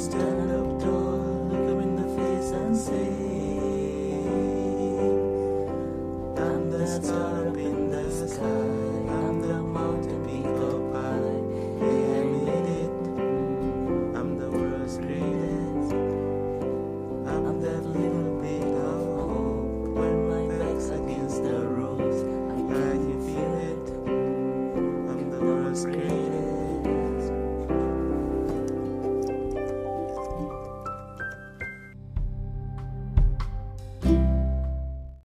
Stand up tall, look him in the face and say, I'm the star up in the sky, I'm the mountain peak up high. Hey, I made it. I'm the world's greatest. I'm that little bit of hope when my back's against the ropes. I can feel it. I'm the world's greatest.